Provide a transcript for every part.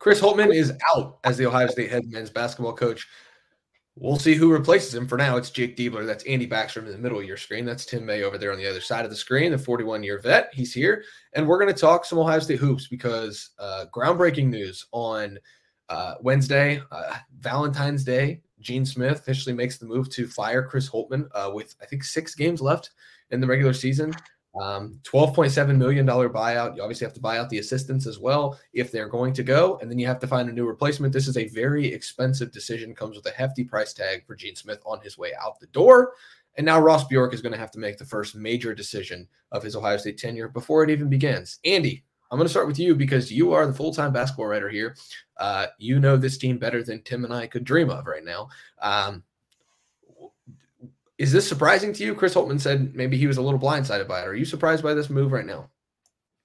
Chris Holtmann is out as the Ohio State head men's basketball coach. We'll see who replaces him. For now, it's Jake Diebler. That's Andy Backstrom in the middle of your screen. That's Tim May over there on the other side of the screen, the 41 year vet. He's here. And we're going to talk some Ohio State hoops because uh, groundbreaking news on uh, Wednesday, uh, Valentine's Day. Gene Smith officially makes the move to fire Chris Holtmann uh, with, I think, six games left in the regular season. Um, $12.7 million buyout. You obviously have to buy out the assistants as well if they're going to go, and then you have to find a new replacement. This is a very expensive decision, comes with a hefty price tag for Gene Smith on his way out the door. And now Ross Bjork is going to have to make the first major decision of his Ohio State tenure before it even begins. Andy, I'm going to start with you because you are the full time basketball writer here. Uh, you know this team better than Tim and I could dream of right now. Um, is this surprising to you? Chris Holtmann said maybe he was a little blindsided by it. Are you surprised by this move right now?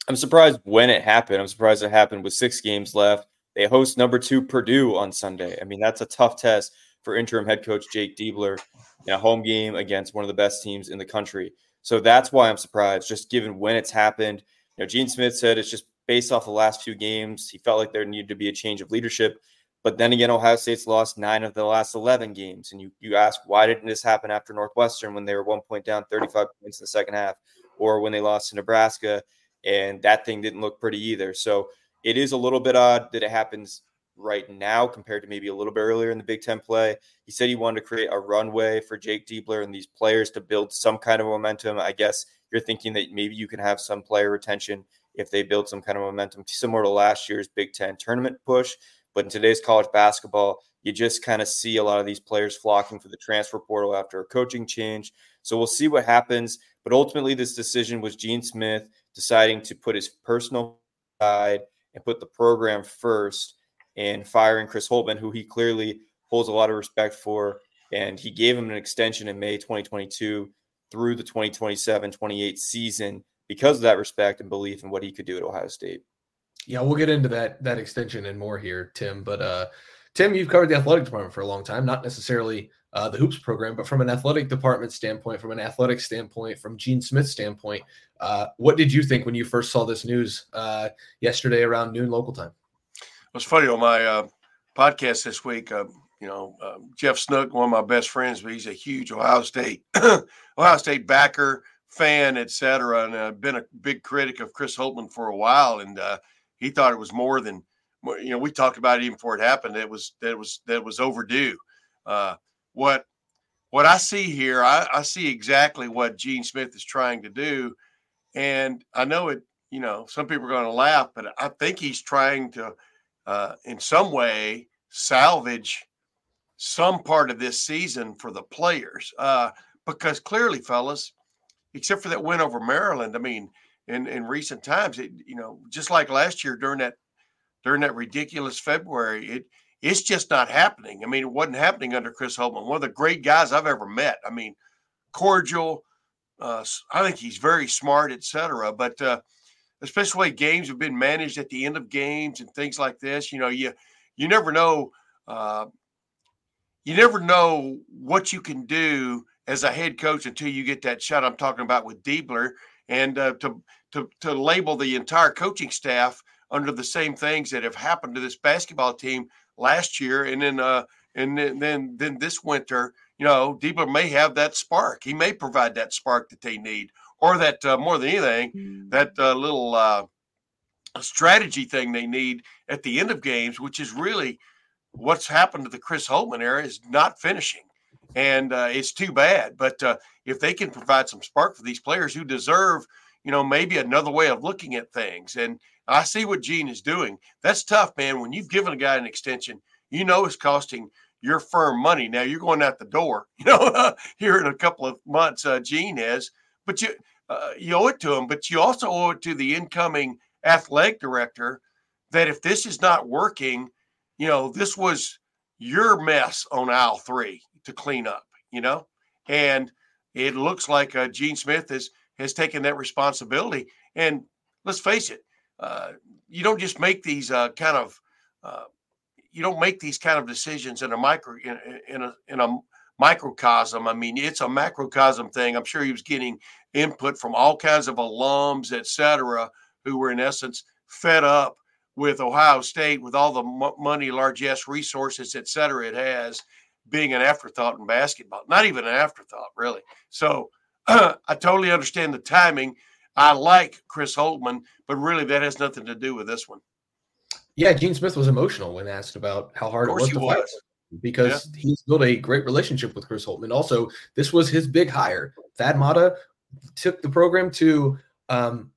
I'm surprised when it happened. I'm surprised it happened with six games left. They host number two Purdue on Sunday. I mean, that's a tough test for interim head coach Jake Diebler in a home game against one of the best teams in the country. So that's why I'm surprised, just given when it's happened. You know, Gene Smith said it's just based off the last few games. He felt like there needed to be a change of leadership. But then again, Ohio State's lost nine of the last 11 games. And you, you ask, why didn't this happen after Northwestern when they were one point down 35 points in the second half, or when they lost to Nebraska? And that thing didn't look pretty either. So it is a little bit odd that it happens right now compared to maybe a little bit earlier in the Big Ten play. He said he wanted to create a runway for Jake Diebler and these players to build some kind of momentum. I guess you're thinking that maybe you can have some player retention if they build some kind of momentum, similar to last year's Big Ten tournament push. But in today's college basketball, you just kind of see a lot of these players flocking for the transfer portal after a coaching change. So we'll see what happens. But ultimately, this decision was Gene Smith deciding to put his personal side and put the program first and firing Chris Holtmann, who he clearly holds a lot of respect for. And he gave him an extension in May 2022 through the 2027 28 season because of that respect and belief in what he could do at Ohio State. Yeah, we'll get into that that extension and more here, Tim. But uh, Tim, you've covered the athletic department for a long time, not necessarily uh, the hoops program, but from an athletic department standpoint, from an athletic standpoint, from Gene Smith's standpoint, uh, what did you think when you first saw this news uh, yesterday around noon local time? It was funny on my uh, podcast this week. Uh, you know, uh, Jeff Snook, one of my best friends, but he's a huge Ohio State Ohio State backer, fan, etc., and been a big critic of Chris Holtmann for a while. And uh, he thought it was more than you know we talked about it even before it happened it was that was that was overdue. Uh, what what i see here I, I see exactly what gene smith is trying to do. And i know it you know some people are going to laugh but i think he's trying to uh, in some way salvage some part of this season for the players. Uh, because clearly fellas except for that win over maryland i mean in in recent times. It, you know, just like last year during that during that ridiculous February, it it's just not happening. I mean, it wasn't happening under Chris Holtmann, one of the great guys I've ever met. I mean, cordial. Uh, I think he's very smart, etc. But uh, especially way games have been managed at the end of games and things like this, you know, you you never know. Uh, you never know what you can do as a head coach until you get that shot. I'm talking about with Diebler and uh, to to to label the entire coaching staff under the same things that have happened to this basketball team last year, and then uh, and then then, then this winter, you know, Diebler may have that spark. He may provide that spark that they need, or that uh, more than anything, mm. that uh, little uh, strategy thing they need at the end of games, which is really what's happened to the Chris Holtmann era, is not finishing and uh, it's too bad. But uh, if they can provide some spark for these players who deserve, you know, maybe another way of looking at things, and I see what Gene is doing. That's tough, man. When you've given a guy an extension, you know it's costing your firm money. Now you're going out the door, you know, here in a couple of months. Uh, Gene is, but you uh, you owe it to him, but you also owe it to the incoming athletic director that if this is not working, you know, this was your mess on aisle three to clean up, you know, and it looks like uh, Gene Smith has has taken that responsibility. And let's face it, uh, you don't just make these uh, kind of uh, you don't make these kind of decisions in a micro in, in a in a microcosm. I mean, it's a macrocosm thing. I'm sure he was getting input from all kinds of alums, et cetera, who were in essence fed up with Ohio State, with all the money, largesse, resources, et cetera, it has being an afterthought in basketball. Not even an afterthought, really. So I totally understand the timing. I like Chris Holtmann, but really that has nothing to do with this one. Yeah, Gene Smith was emotional when asked about how hard it was to fight because yeah. he's built a great relationship with Chris Holtmann. Also, this was his big hire. Thad Matta took the program to um,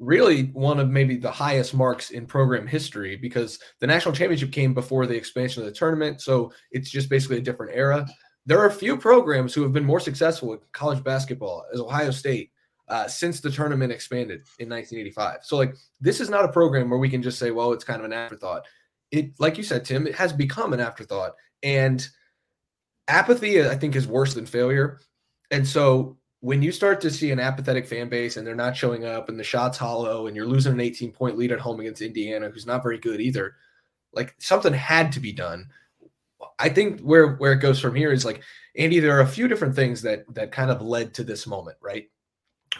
really one of maybe the highest marks in program history because the national championship came before the expansion of the tournament. So it's just basically a different era. There are a few programs who have been more successful in college basketball as Ohio State uh, since the tournament expanded in 1985. So like this is not a program where we can just say, well, it's kind of an afterthought. It, like you said, Tim, it has become an afterthought, and apathy, I think, is worse than failure. And so when you start to see an apathetic fan base and they're not showing up and the shots hollow and you're losing an 18 point lead at home against Indiana, who's not very good either, like something had to be done. I think where where it goes from here is like Andy, there are a few different things that that kind of led to this moment, right?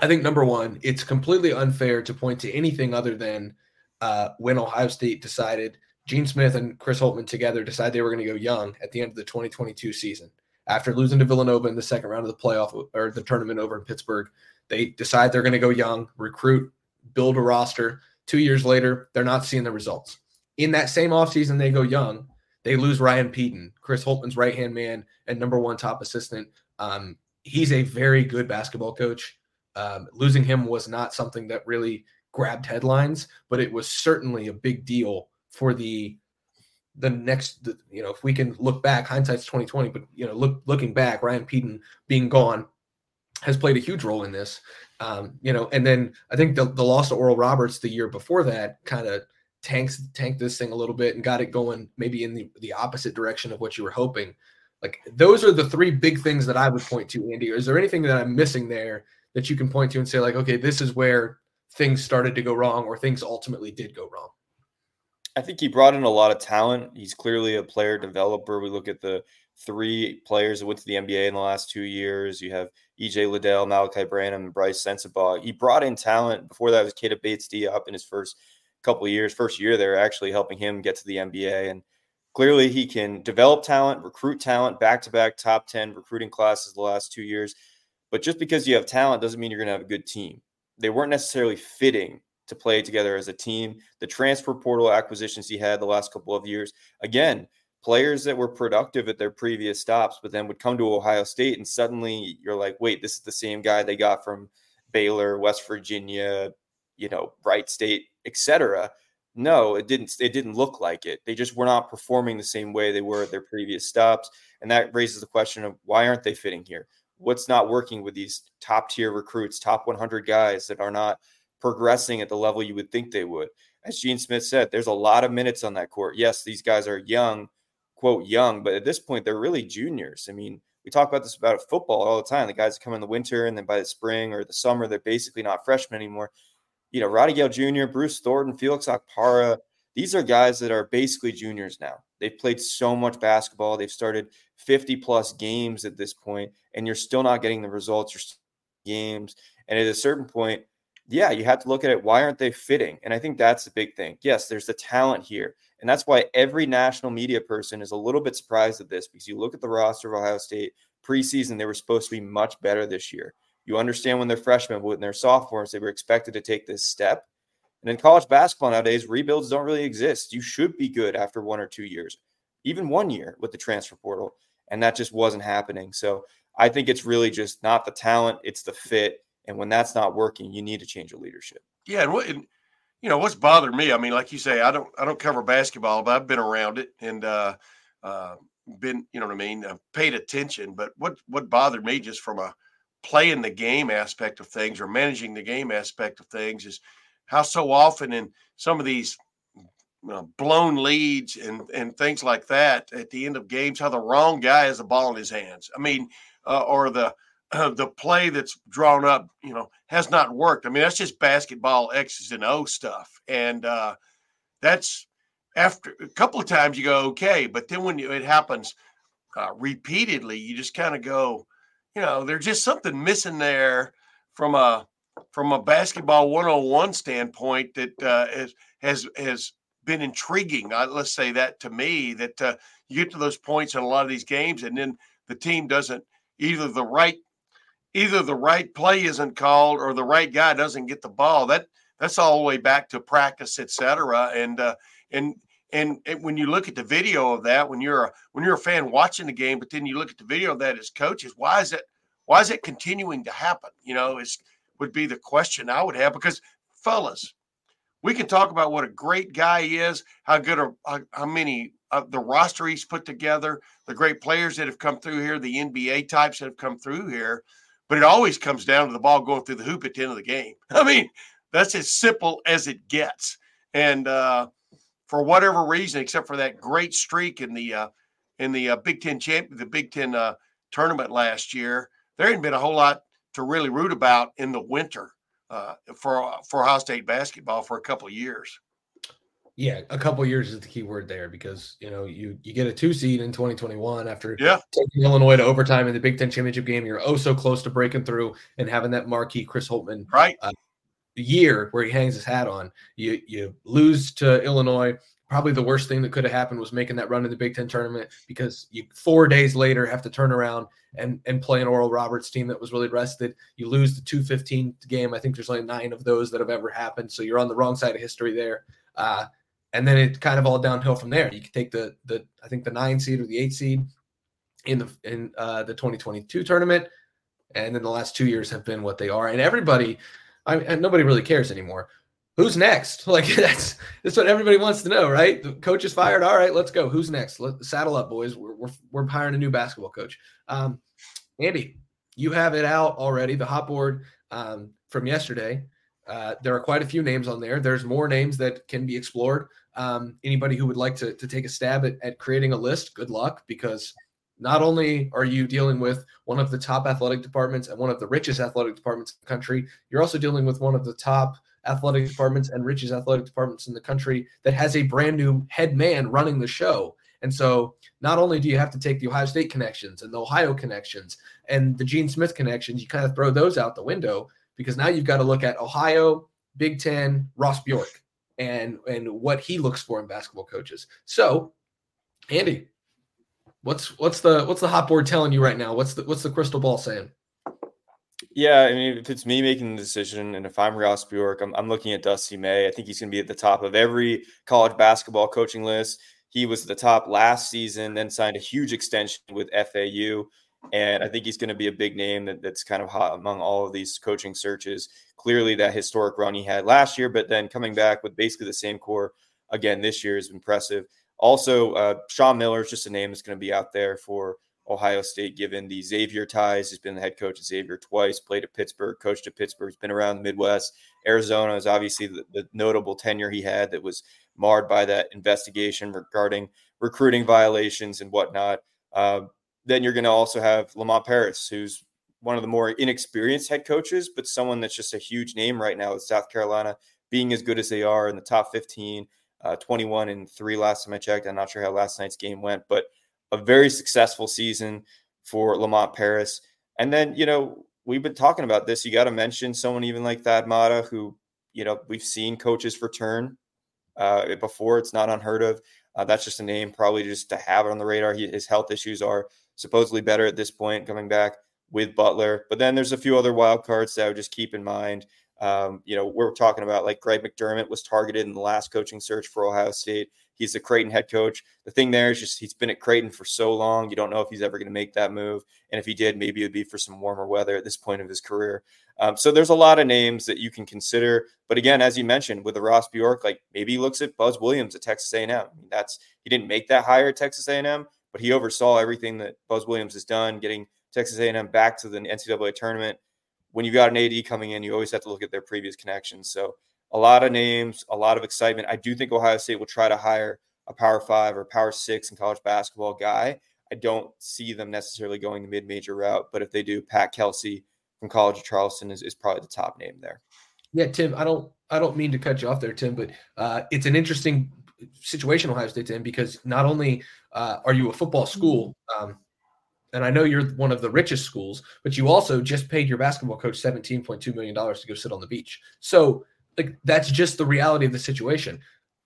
I think number one, it's completely unfair to point to anything other than uh, when Ohio State decided Gene Smith and Chris Holtmann together decided they were going to go young at the end of the 2022 season after losing to Villanova in the second round of the playoff or the tournament over in Pittsburgh. They decide they're going to go young, recruit, build a roster. Two years later, they're not seeing the results. In that same offseason, they go young. They lose Ryan Pedon, Chris Holtmann's right hand man and number one top assistant. Um, he's a very good basketball coach. Um, losing him was not something that really grabbed headlines, but it was certainly a big deal for the the next, you know, if we can look back, hindsight's twenty twenty, but you know, look looking back, Ryan Pedon being gone has played a huge role in this. Um, you know, and then I think the, the loss to Oral Roberts the year before that kind of tanks tanked this thing a little bit and got it going maybe in the, the opposite direction of what you were hoping. Like those are the three big things that I would point to, Andy. Is there anything that I'm missing there that you can point to and say, like, okay, this is where things started to go wrong or things ultimately did go wrong? I think he brought in a lot of talent. He's clearly a player developer. We look at the three players that went to the NBA in the last two years. You have EJ Liddell, Malachi Branham, and Brice Sensabaugh. He brought in talent. Before that was Keita Bates-Diop in his first couple years. First year, they're actually helping him get to the NBA. And clearly he can develop talent, recruit talent, back-to-back top 10 recruiting classes the last two years. But just because you have talent doesn't mean you're going to have a good team. They weren't necessarily fitting to play together as a team. The transfer portal acquisitions he had the last couple of years, again, players that were productive at their previous stops, but then would come to Ohio State and suddenly you're like, wait, this is the same guy they got from Baylor, West Virginia, you know, Wright State, etc. No, it didn't. It didn't look like it. They just were not performing the same way they were at their previous stops, and that raises the question of why aren't they fitting here? What's not working with these top tier recruits, top 100 guys that are not progressing at the level you would think they would. As Gene Smith said, there's a lot of minutes on that court. Yes, these guys are young, quote, young, but at this point, they're really juniors. I mean, we talk about this about football all the time. The guys come in the winter and then by the spring or the summer, they're basically not freshmen anymore. You know, Roddy Gayle Jr., Bruce Thornton, Felix Okpara, these are guys that are basically juniors now. They've played so much basketball. They've started 50 plus games at this point, and you're still not getting the results. You're games. And at a certain point, yeah, you have to look at it. Why aren't they fitting? And I think that's the big thing. Yes, there's the talent here. And that's why every national media person is a little bit surprised at this because you look at the roster of Ohio State preseason, they were supposed to be much better this year. You understand when they're freshmen, but when they're sophomores, they were expected to take this step. And in college basketball nowadays, rebuilds don't really exist. You should be good after one or two years, even one year with the transfer portal. And that just wasn't happening. So I think it's really just not the talent, it's the fit and when that's not working, you need to change your leadership. Yeah, and what and, you know what's bothered me? I mean, like you say, I don't I don't cover basketball, but I've been around it and uh, uh, been you know what I mean, I've paid attention. But what what bothered me just from a playing the game aspect of things or managing the game aspect of things is how so often in some of these blown leads and and things like that at the end of games. How the wrong guy has the ball in his hands. I mean, uh, or the uh, the play that's drawn up, you know, has not worked. I mean, that's just basketball X's and O stuff, and uh, that's after a couple of times you go okay, but then when it happens uh, repeatedly, you just kind of go, you know, there's just something missing there from a from a basketball 101 standpoint that uh, has has has been intriguing. Uh, let's say that to me that uh, you get to those points in a lot of these games, and then the team doesn't either the right either the right play isn't called or the right guy doesn't get the ball. That that's all the way back to practice, etc. And uh, and and, when you look at the video of that, when you're a when you're a fan watching the game, but then you look at the video of that as coaches, why is it why is it continuing to happen? You know, is would be the question I would have because fellas, we can talk about what a great guy is, how good are how, how many uh, the roster he's put together, the great players that have come through here, the NBA types that have come through here, but it always comes down to the ball going through the hoop at the end of the game. I mean, that's as simple as it gets. And uh, for whatever reason, except for that great streak in the uh, in the uh, Big Ten champ, the Big Ten uh, tournament last year, there hadn't been a whole lot to really root about in the winter uh, for for Ohio State basketball for a couple of years. Yeah, a couple years is the key word there because you know you you get a two seed in 2021 after yeah. taking Illinois to overtime in the Big Ten championship game. You're oh so close to breaking through and having that marquee Chris Holtmann right uh, year where he hangs his hat on. You you lose to Illinois. Probably the worst thing that could have happened was making that run in the Big Ten tournament because you four days later have to turn around and and play an Oral Roberts team that was really rested. You lose the 215 game. I think there's only nine of those that have ever happened. So you're on the wrong side of history there. Uh, and then it kind of all downhill from there. You can take the the I think the nine seed or the eight seed in the in uh, the 2022 tournament, and then the last two years have been what they are. And everybody, I and nobody really cares anymore. Who's next? Like that's that's what everybody wants to know, right? The coach is fired. All right, let's go. Who's next? Let saddle up, boys. We're we're, we're hiring a new basketball coach. Um, Andy, you have it out already. The hot board um, from yesterday. Uh, there are quite a few names on there. There's more names that can be explored. Um, anybody who would like to, to take a stab at, at creating a list, good luck, because not only are you dealing with one of the top athletic departments and one of the richest athletic departments in the country, you're also dealing with one of the top athletic departments and richest athletic departments in the country that has a brand new head man running the show. And so not only do you have to take the Ohio State connections and the Ohio connections and the Gene Smith connections, you kind of throw those out the window because now you've got to look at Ohio, Big Ten, Ross Bjork and and what he looks for in basketball coaches. So, Andy, what's what's the what's the hot board telling you right now? What's the what's the crystal ball saying? Yeah, I mean, if it's me making the decision, and if I'm Ross Bjork, I'm, I'm looking at Dusty May. I think he's going to be at the top of every college basketball coaching list. He was at the top last season, then signed a huge extension with FAU. And I think he's going to be a big name that, that's kind of hot among all of these coaching searches. Clearly, that historic run he had last year, but then coming back with basically the same core again this year is impressive. Also, uh, Sean Miller is just a name that's going to be out there for Ohio State, given the Xavier ties. He's been the head coach at Xavier twice, played at Pittsburgh, coached at Pittsburgh, he's been around the Midwest. Arizona is obviously the, the notable tenure he had that was marred by that investigation regarding recruiting violations and whatnot. Uh, then you're going to also have Lamont Paris, who's one of the more inexperienced head coaches, but someone that's just a huge name right now with South Carolina being as good as they are in the top 15, uh, 21 and three last time I checked. I'm not sure how last night's game went, but a very successful season for Lamont Paris. And then, you know, we've been talking about this. You got to mention someone even like Thad Matta, who, you know, we've seen coaches return uh, before. It's not unheard of. Uh, that's just a name, probably just to have it on the radar. He, his health issues are supposedly better at this point coming back with Butler. But then there's a few other wild cards that I would just keep in mind. Um, you know, we're talking about like Greg McDermott was targeted in the last coaching search for Ohio State. He's the Creighton head coach. The thing there is just he's been at Creighton for so long. You don't know if he's ever going to make that move. And if he did, maybe it would be for some warmer weather at this point of his career. Um, so there's a lot of names that you can consider. But again, as you mentioned with the Ross Bjork, like maybe he looks at Buzz Williams at Texas A&M. That's he didn't make that hire at Texas A&M, but he oversaw everything that Buzz Williams has done, getting Texas A&M back to the NCAA tournament. When you've got an AD coming in, you always have to look at their previous connections. So a lot of names, a lot of excitement. I do think Ohio State will try to hire a Power Five or Power Six in college basketball guy. I don't see them necessarily going the mid-major route, but if they do, Pat Kelsey from College of Charleston is, is probably the top name there. Yeah, Tim, I don't I don't mean to cut you off there, Tim, but uh, it's an interesting situation Ohio State's in because not only uh, are you a football school, um, and I know you're one of the richest schools, but you also just paid your basketball coach seventeen point two million dollars to go sit on the beach. So like that's just the reality of the situation.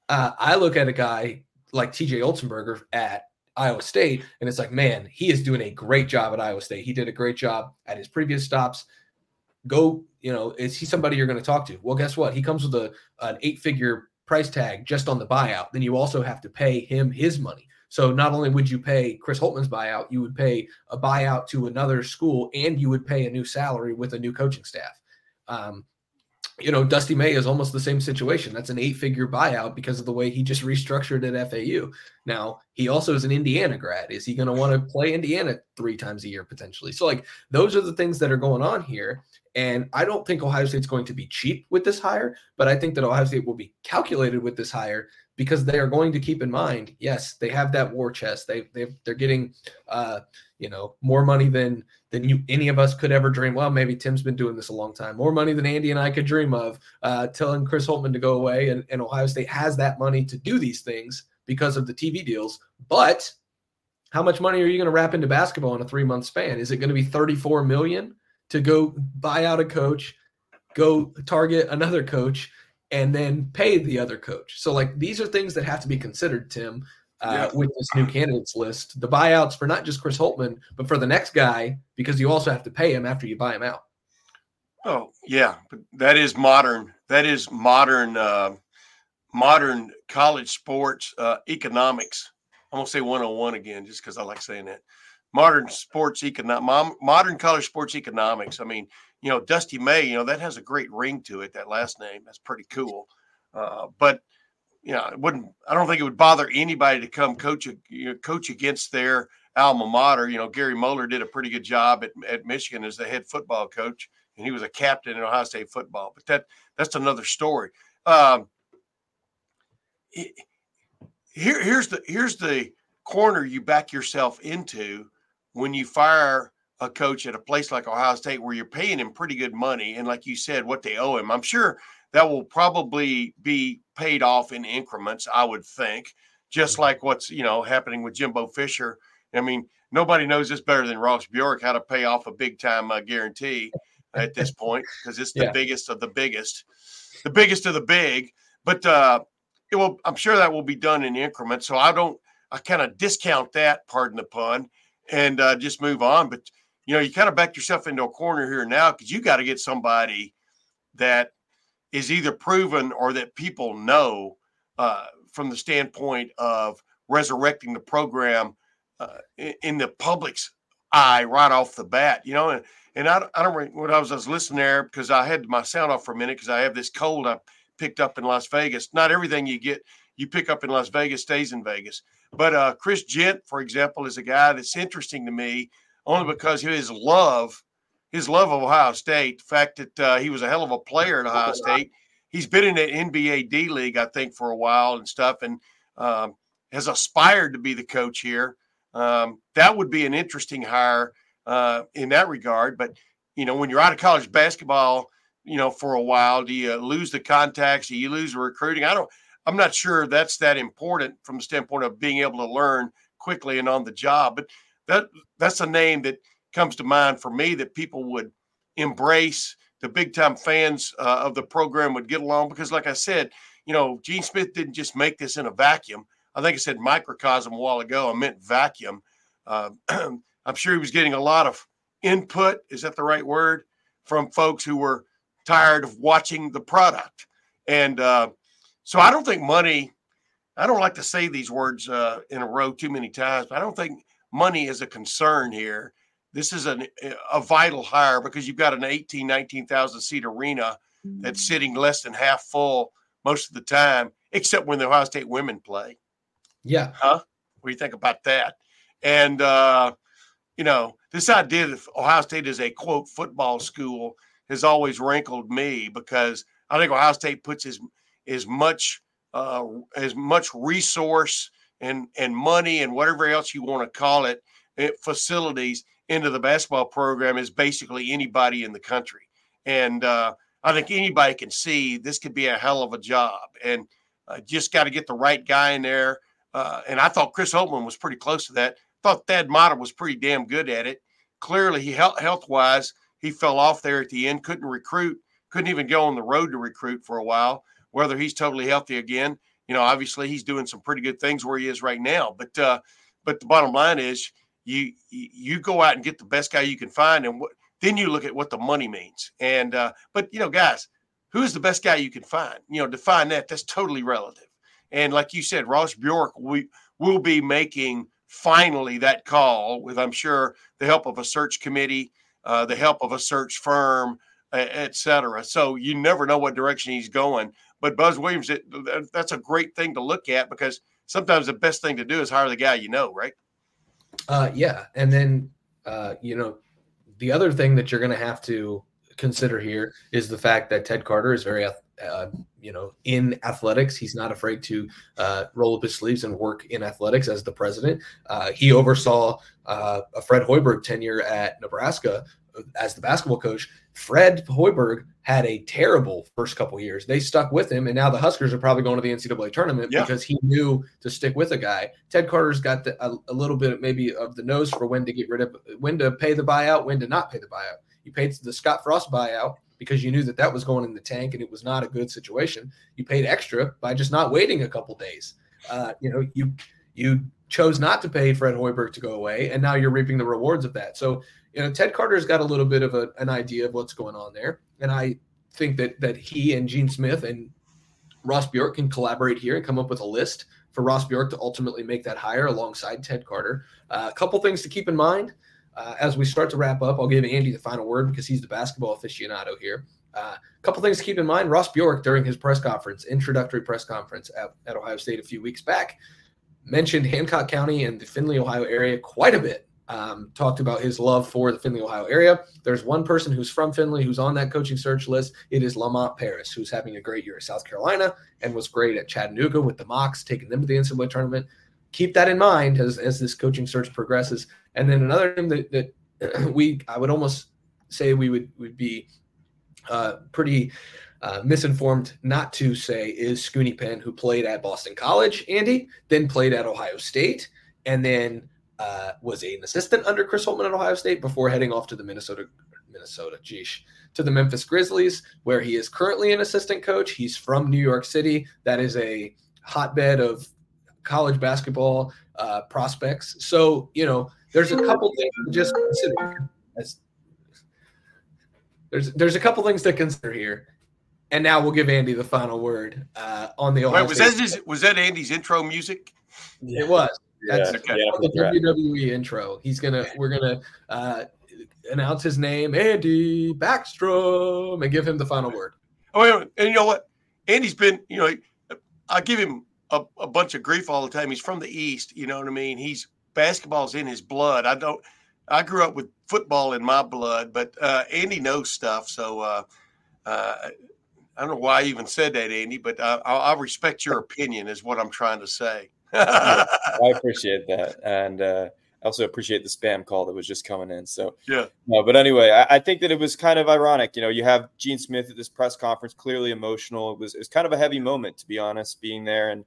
Uh, I look at a guy like TJ Otzelberger at Iowa State, and it's like, man, he is doing a great job at Iowa State. He did a great job at his previous stops. Go, you know, is he somebody you're going to talk to? Well, guess what? He comes with a an eight figure price tag just on the buyout. Then you also have to pay him his money. So not only would you pay Chris Holtmann's buyout, you would pay a buyout to another school, and you would pay a new salary with a new coaching staff. Um, you know, Dusty May is almost the same situation. That's an eight figure buyout because of the way he just restructured at FAU. Now, he also is an Indiana grad. Is he going to want to play Indiana three times a year potentially? So, like, those are the things that are going on here. And I don't think Ohio State's going to be cheap with this hire, but I think that Ohio State will be calculated with this hire because they are going to keep in mind, yes, they have that war chest. They they they're getting uh, you know, more money than than you any of us could ever dream. Well, maybe Tim's been doing this a long time. More money than Andy and I could dream of. Uh, telling Chris Holtmann to go away, and, and Ohio State has that money to do these things because of the TV deals. But how much money are you going to wrap into basketball in a three month span? Is it going to be 34 million to go buy out a coach, go target another coach, and then pay the other coach? So, like, these are things that have to be considered, Tim uh, yeah. with this new candidates list. The buyouts for not just Chris Holtmann, but for the next guy, because you also have to pay him after you buy him out. Oh yeah, but that is modern. That is modern. Uh, modern college sports uh, economics. I'm gonna say 101 again, just because I like saying that. Modern sports economic, modern college sports economics. I mean, you know, Dusty May. You know, that has a great ring to it. That last name. That's pretty cool. Uh, but you know, it wouldn't. I don't think it would bother anybody to come coach you know, coach against their alma mater. You know, Gary Moeller did a pretty good job at, at Michigan as the head football coach, and he was a captain in Ohio State football. But that that's another story. Um, here, here's the here's the corner you back yourself into when you fire a coach at a place like Ohio State where you're paying him pretty good money and like you said what they owe him. I'm sure that will probably be paid off in increments, I would think, just mm-hmm. like what's you know happening with Jimbo Fisher. I mean, nobody knows this better than Ross Bjork how to pay off a big time uh, guarantee at this point because it's the yeah. biggest of the biggest, the biggest of the big. But uh, it will, I'm sure that will be done in increments. So I don't, I kind of discount that, pardon the pun, and uh, just move on. But you know, you kind of back yourself into a corner here now because you got to get somebody that is either proven or that people know uh, from the standpoint of resurrecting the program uh, in, in, the public's eye right off the bat. You know, and, and I, I don't remember when I was, I was listening there because I had my sound off for a minute because I have this cold I picked up in Las Vegas. Not everything you get you pick up in Las Vegas stays in Vegas. But uh, Chris Jent, for example, is a guy that's interesting to me only because of his love his love of Ohio State, the fact that uh, he was a hell of a player at Ohio State. He's been in the NBA D League, I think, for a while and stuff, and um, has aspired to be the coach here. Um, that would be an interesting hire uh, in that regard. But you know, when you're out of college basketball, you know, for a while, do you lose the contacts? Do you lose the recruiting? I don't. I'm not sure that's that important from the standpoint of being able to learn quickly and on the job. But that that's a name that comes to mind for me that people would embrace. The big time fans uh, of the program would get along because, like I said, you know, Gene Smith didn't just make this in a vacuum. I think I said microcosm a while ago. I meant vacuum. Uh, I'm sure he was getting a lot of input. Is that the right word? From folks who were tired of watching the product. And uh, so I don't think money, I don't like to say these words uh, in a row too many times, but I don't think money is a concern here this is an, a vital hire because you've got an 18, 19,000 seat arena that's mm. sitting less than half full most of the time, except when the Ohio State women play. Yeah. Huh? What do you think about that? And, uh, you know, this idea that Ohio State is a quote football school has always rankled me because I think Ohio State puts as as much uh, as much resource and and money and whatever else you want to call it, it eh, facilities into the basketball program as basically anybody in the country. And uh, I think anybody can see this could be a hell of a job. And uh, just got to get the right guy in there. Uh, and I thought Chris Holtmann was pretty close to that. Thought Thad Matta was pretty damn good at it. Clearly, he health wise, he fell off there at the end. Couldn't recruit. Couldn't even go on the road to recruit for a while. Whether he's totally healthy again, you know, obviously he's doing some pretty good things where he is right now. But uh, but the bottom line is, you you go out and get the best guy you can find, and what then you look at what the money means. And uh, but you know, guys, who's the best guy you can find? You know, define that. That's totally relative. And like you said, Ross Bjork, we will be making finally that call with, I'm sure, the help of a search committee, uh, the help of a search firm, et cetera. So you never know what direction he's going. But Buzz Williams, it, that's a great thing to look at because sometimes the best thing to do is hire the guy you know, right? Uh, yeah, and then uh, you know the other thing that you're going to have to consider here is the fact that Ted Carter is very, uh, you know, in athletics. He's not afraid to uh, roll up his sleeves and work in athletics as the president. Uh, he oversaw uh, a Fred Hoiberg tenure at Nebraska as the basketball coach. Fred Hoiberg had a terrible first couple years. They stuck with him, and now the Huskers are probably going to the NCAA tournament yeah. because he knew to stick with a guy. Ted Carter's got the, a, a, little bit maybe of the nose for when to get rid of, when to pay the buyout, when to not pay the buyout. You paid the Scott Frost buyout because you knew that that was going in the tank and it was not a good situation. You paid extra by just not waiting a couple days. Uh, you know, you you chose not to pay Fred Hoiberg to go away, and now you're reaping the rewards of that. So you know, Ted Carter's got a little bit of a, an idea of what's going on there, and I think that that he and Gene Smith and Ross Bjork can collaborate here and come up with a list for Ross Bjork to ultimately make that hire alongside Ted Carter. Uh, a couple things to keep in mind uh, as we start to wrap up. I'll give Andy the final word because he's the basketball aficionado here. A uh, couple things to keep in mind. Ross Bjork during his press conference, introductory press conference at, at Ohio State a few weeks back, mentioned Hancock County and the Findlay, Ohio area quite a bit um, talked about his love for the Findlay, Ohio area. There's one person who's from Findlay who's on that coaching search list. It is Lamont Paris, who's having a great year at South Carolina and was great at Chattanooga with the Mocs, taking them to the NCAA tournament. Keep that in mind as, as this coaching search progresses. And then another thing that, that we, I would almost say we would, would be uh, pretty uh, misinformed not to say is Scoonie Penn, who played at Boston College, Andy, then played at Ohio State, and then – uh, was an assistant under Chris Holtmann at Ohio State before heading off to the Minnesota, Minnesota, geesh, to the Memphis Grizzlies, where he is currently an assistant coach. He's from New York City. That is a hotbed of college basketball uh, prospects. So, you know, there's a couple things to just consider. As, there's there's a couple things to consider here. And now we'll give Andy the final word uh, on the Ohio Wait, was that was that Andy's intro music? It was. That's yeah, okay. the WWE intro. He's gonna we're gonna uh, announce his name, Andy Backstrom, and give him the final word. Oh, and you know what? Andy's been, you know, I give him a, a, bunch of grief all the time. He's from the East, you know what I mean? He's basketball's in his blood. I don't. I grew up with football in my blood, but uh, Andy knows stuff. So uh, uh, I don't know why I even said that, Andy, but I, I respect your opinion, is what I'm trying to say. I appreciate that, and uh, I also appreciate the spam call that was just coming in. So yeah, no, but anyway, I, I, think that it was kind of ironic. You know, you have Gene Smith at this press conference, clearly emotional. It was it was kind of a heavy moment, to be honest, being there, and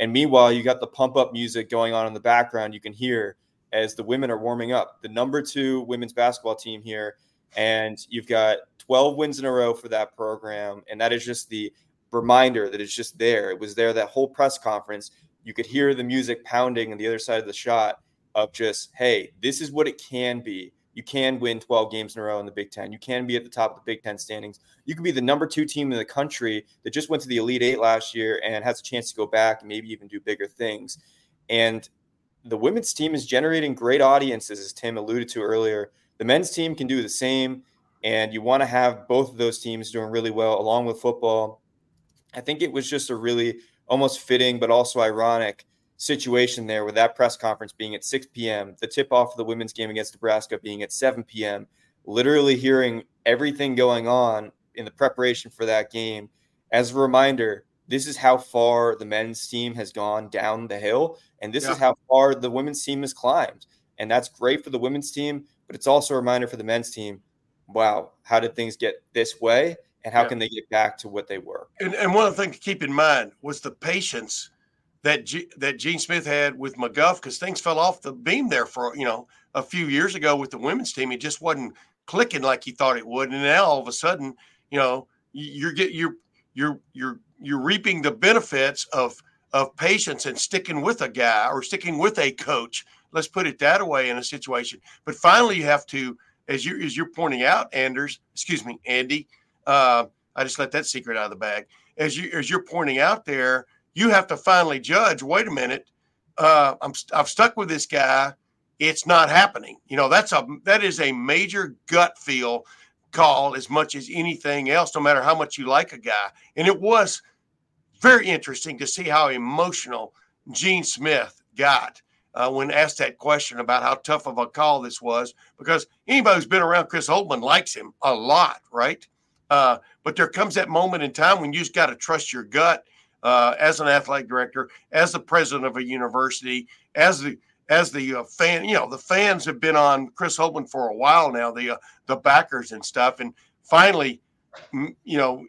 and meanwhile, you got the pump up music going on in the background. You can hear as the women are warming up. The number two women's basketball team here, and you've got 12 wins in a row for that program, and that is just the reminder that it's just there. It was there that whole press conference you could hear the music pounding on the other side of the shot of just, hey, this is what it can be. You can win 12 games in a row in the Big Ten. You can be at the top of the Big Ten standings. You can be the number two team in the country that just went to the Elite Eight last year and has a chance to go back and maybe even do bigger things. And the women's team is generating great audiences, as Tim alluded to earlier. The men's team can do the same. And you want to have both of those teams doing really well along with football. I think it was just a really almost fitting, but also ironic situation there with that press conference being at 6 p.m., the tip off of the women's game against Nebraska being at 7 p.m., literally hearing everything going on in the preparation for that game. as a reminder, this is how far the men's team has gone down the hill, and this yeah. is how far the women's team has climbed. And that's great for the women's team, but it's also a reminder for the men's team wow, how did things get this way? And how yeah. can they get back to what they were? And, and one of the things to keep in mind was the patience that G, that Gene Smith had with McGuff because things fell off the beam there for you know a few years ago with the women's team. It just wasn't clicking like he thought it would, and now all of a sudden, you know, you're get you're you're you're you're reaping the benefits of of patience and sticking with a guy or sticking with a coach. Let's put it that way in a situation. But finally, you have to, as you as you're pointing out, Anders, excuse me, Andy. Uh, I just let that secret out of the bag. As you as you're pointing out there, you have to finally judge. Wait a minute, uh, I'm I've stuck with this guy. It's not happening. You know that's a that is a major gut feel call as much as anything else, no matter how much you like a guy. And it was very interesting to see how emotional Gene Smith got uh, when asked that question about how tough of a call this was, because anybody who's been around Chris Holtmann likes him a lot, right? Uh, but there comes that moment in time when you just got to trust your gut uh, as an athletic director, as the president of a university, as the as the uh, fan, you know, the fans have been on Chris Holtmann for a while now, the uh, the backers and stuff, and finally, you know,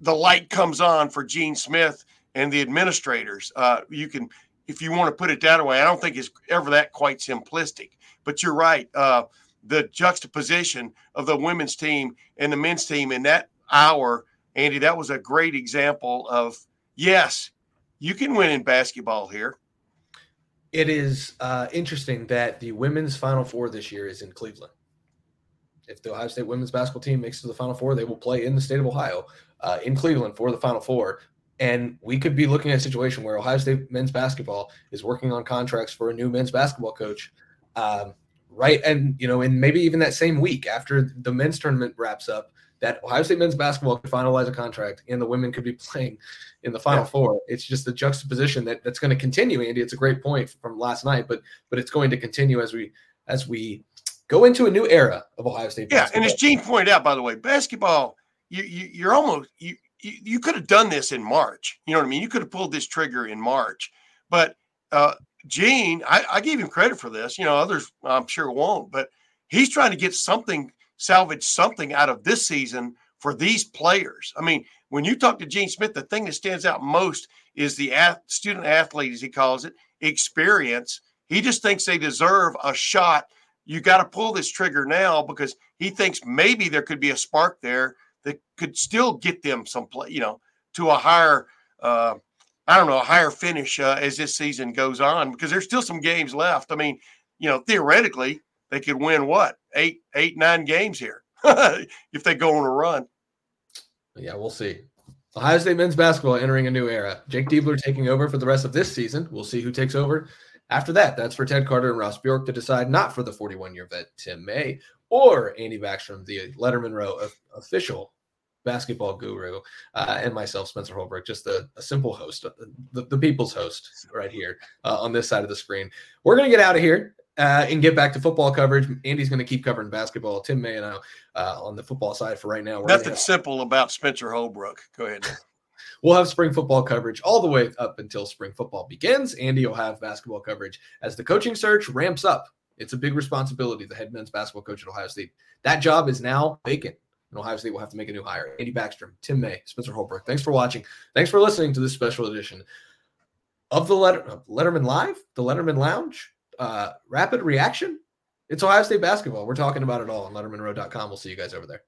the light comes on for Gene Smith and the administrators. Uh, you can, if you want to put it that way, I don't think it's ever that quite simplistic. But you're right. Uh, the juxtaposition of the women's team and the men's team in that hour, Andy, that was a great example of yes, you can win in basketball here. It is uh, interesting that the women's Final Four this year is in Cleveland. If the Ohio State women's basketball team makes it to the Final Four, they will play in the state of Ohio uh, in Cleveland for the Final Four. And we could be looking at a situation where Ohio State men's basketball is working on contracts for a new men's basketball coach. Um, right. And, you know, and maybe even that same week after the men's tournament wraps up, that Ohio State men's basketball could finalize a contract and the women could be playing in the Final yeah. Four. It's just the juxtaposition that, that's going to continue, Andy. It's a great point from last night, but but it's going to continue as we as we go into a new era of Ohio State. Yeah, and as Gene pointed out, by the way, basketball you, you you're almost you, you, could have done this in March. You know what I mean? You could have pulled this trigger in March, but uh, Gene, I, I gave him credit for this. You know, others I'm sure won't, but he's trying to get something, salvage something out of this season for these players. I mean, when you talk to Gene Smith, the thing that stands out most is the ath- student athlete, as he calls it, experience. He just thinks they deserve a shot. You got to pull this trigger now because he thinks maybe there could be a spark there that could still get them some play, you know, to a higher, uh, I don't know, a higher finish uh, as this season goes on because there's still some games left. I mean, you know, theoretically they could win what eight, eight, nine games here if they go on a run. Yeah, we'll see. Ohio State men's basketball entering a new era. Jake Diebler taking over for the rest of this season. We'll see who takes over after that. That's for Ted Carter and Ross Bjork to decide, not for the 41 year vet Tim May or Andy Backstrom, the Lettermen Row official basketball guru, uh, and myself, Spencer Holbrook, just a, a simple host, uh, the, the, people's host right here uh, on this side of the screen. We're going to get out of here. Uh, and get back to football coverage. Andy's going to keep covering basketball. Tim May and I uh, on the football side for right now. Nothing have- simple about Spencer Holbrook. Go ahead. we'll have spring football coverage all the way up until spring football begins. Andy will have basketball coverage as the coaching search ramps up it's a big responsibility, the head men's basketball coach at Ohio State. That job is now vacant. And Ohio State will have to make a new hire. Andy Backstrom, Tim May, Spencer Holbrook. Thanks for watching. Thanks for listening to this special edition of the Letter, Letterman Live, the Letterman Lounge, uh, Rapid Reaction. It's Ohio State basketball. We're talking about it all on LettermenRow.com. We'll see you guys over there.